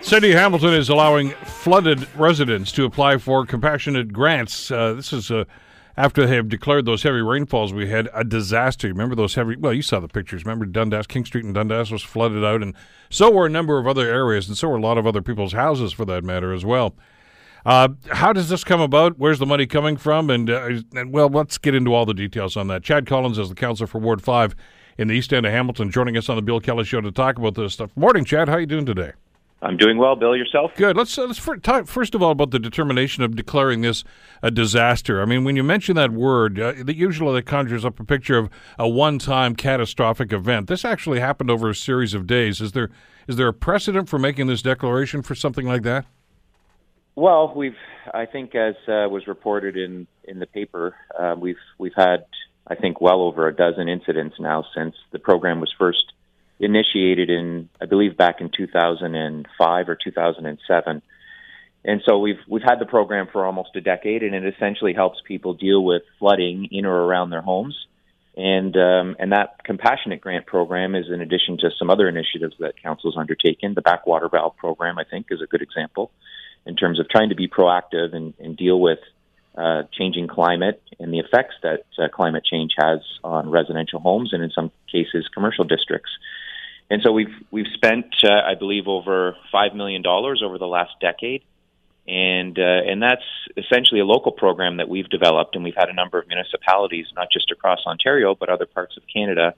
City Hamilton is allowing flooded residents to apply for compassionate grants. Uh, this is uh, after they have declared those heavy rainfalls we had a disaster. Remember those heavy? Well, you saw the pictures. Remember Dundas, King Street in Dundas was flooded out, and so were a number of other areas, and so were a lot of other people's houses for that matter as well. Uh, how does this come about? Where's the money coming from? And, uh, and well, let's get into all the details on that. Chad Collins is the councillor for Ward Five in the East End of Hamilton, joining us on the Bill Kelly Show to talk about this stuff. Morning, Chad. How are you doing today? I'm doing well, Bill. Yourself? Good. Let's, uh, let's for, talk first of all about the determination of declaring this a disaster. I mean, when you mention that word, uh, usually that conjures up a picture of a one-time catastrophic event. This actually happened over a series of days. Is there is there a precedent for making this declaration for something like that? Well, we've I think as uh, was reported in in the paper, uh, we've we've had I think well over a dozen incidents now since the program was first initiated in, I believe, back in 2005 or 2007. And so we've we've had the program for almost a decade, and it essentially helps people deal with flooding in or around their homes. And um, and that compassionate grant program is in addition to some other initiatives that council's undertaken. The backwater valve program, I think, is a good example in terms of trying to be proactive and, and deal with uh, changing climate and the effects that uh, climate change has on residential homes and in some cases commercial districts. And so we've we've spent, uh, I believe, over five million dollars over the last decade, and uh, and that's essentially a local program that we've developed, and we've had a number of municipalities, not just across Ontario but other parts of Canada,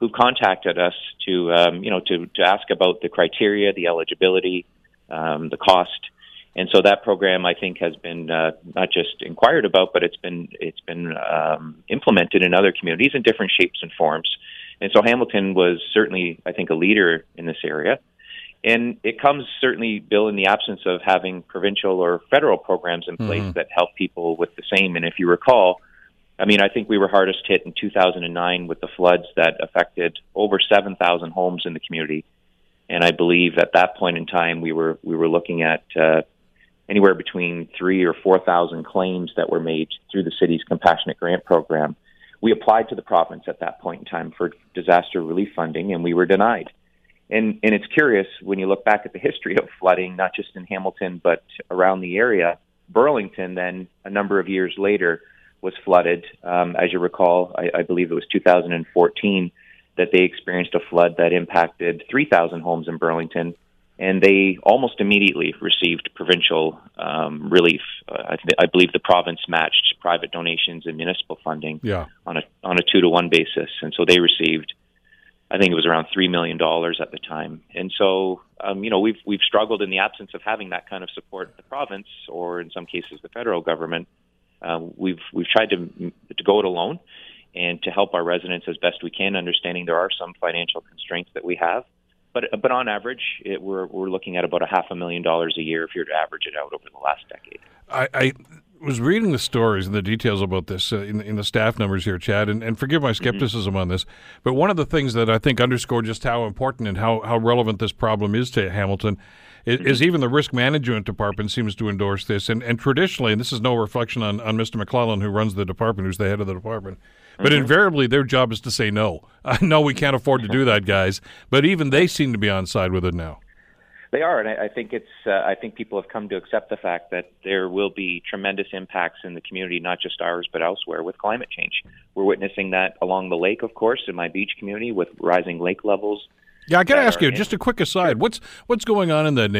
who contacted us to um, you know to to ask about the criteria, the eligibility, um, the cost, and so that program I think has been uh, not just inquired about, but it's been it's been um, implemented in other communities in different shapes and forms. And so Hamilton was certainly, I think, a leader in this area. And it comes certainly, Bill, in the absence of having provincial or federal programs in place mm-hmm. that help people with the same. And if you recall, I mean, I think we were hardest hit in 2009 with the floods that affected over 7,000 homes in the community. And I believe at that point in time, we were we were looking at uh, anywhere between three or four thousand claims that were made through the city's compassionate grant program we applied to the province at that point in time for disaster relief funding, and we were denied. And and it's curious when you look back at the history of flooding, not just in Hamilton but around the area. Burlington, then a number of years later, was flooded. Um, as you recall, I, I believe it was 2014 that they experienced a flood that impacted 3,000 homes in Burlington and they almost immediately received provincial um, relief. Uh, I, th- I, believe the province matched private donations and municipal funding yeah. on a on a two to one basis, and so they received. I think it was around three million dollars at the time, and so um, you know we've we've struggled in the absence of having that kind of support at the province or in some cases the federal government. Uh, we've we've tried to to go it alone and to help our residents as best we can, understanding there are some financial constraints that we have but but on average, it, we're we're looking at about a half a million dollars a year if you're to average it out over the last decade. I, I was reading the stories and the details about this uh, in, in, the staff numbers here, Chad, and, and forgive my mm-hmm. skepticism mm-hmm. on this, but one of the things that I think underscore just how important and how, how relevant this problem is to Hamilton is, is even the risk management department seems to endorse this. And, and traditionally, and this is no reflection on, on Mr. McClellan, who runs the department, who's the head of the department, but mm-hmm. invariably, their job is to say no. No we can't afford to do that, guys. But even they seem to be on side with it now. They are, and I, I think it's. Uh, I think people have come to accept the fact that there will be tremendous impacts in the community, not just ours, but elsewhere, with climate change. We're witnessing that along the lake, of course, in my beach community, with rising lake levels. Yeah, I got to ask you, just a quick aside. What's what's going on in that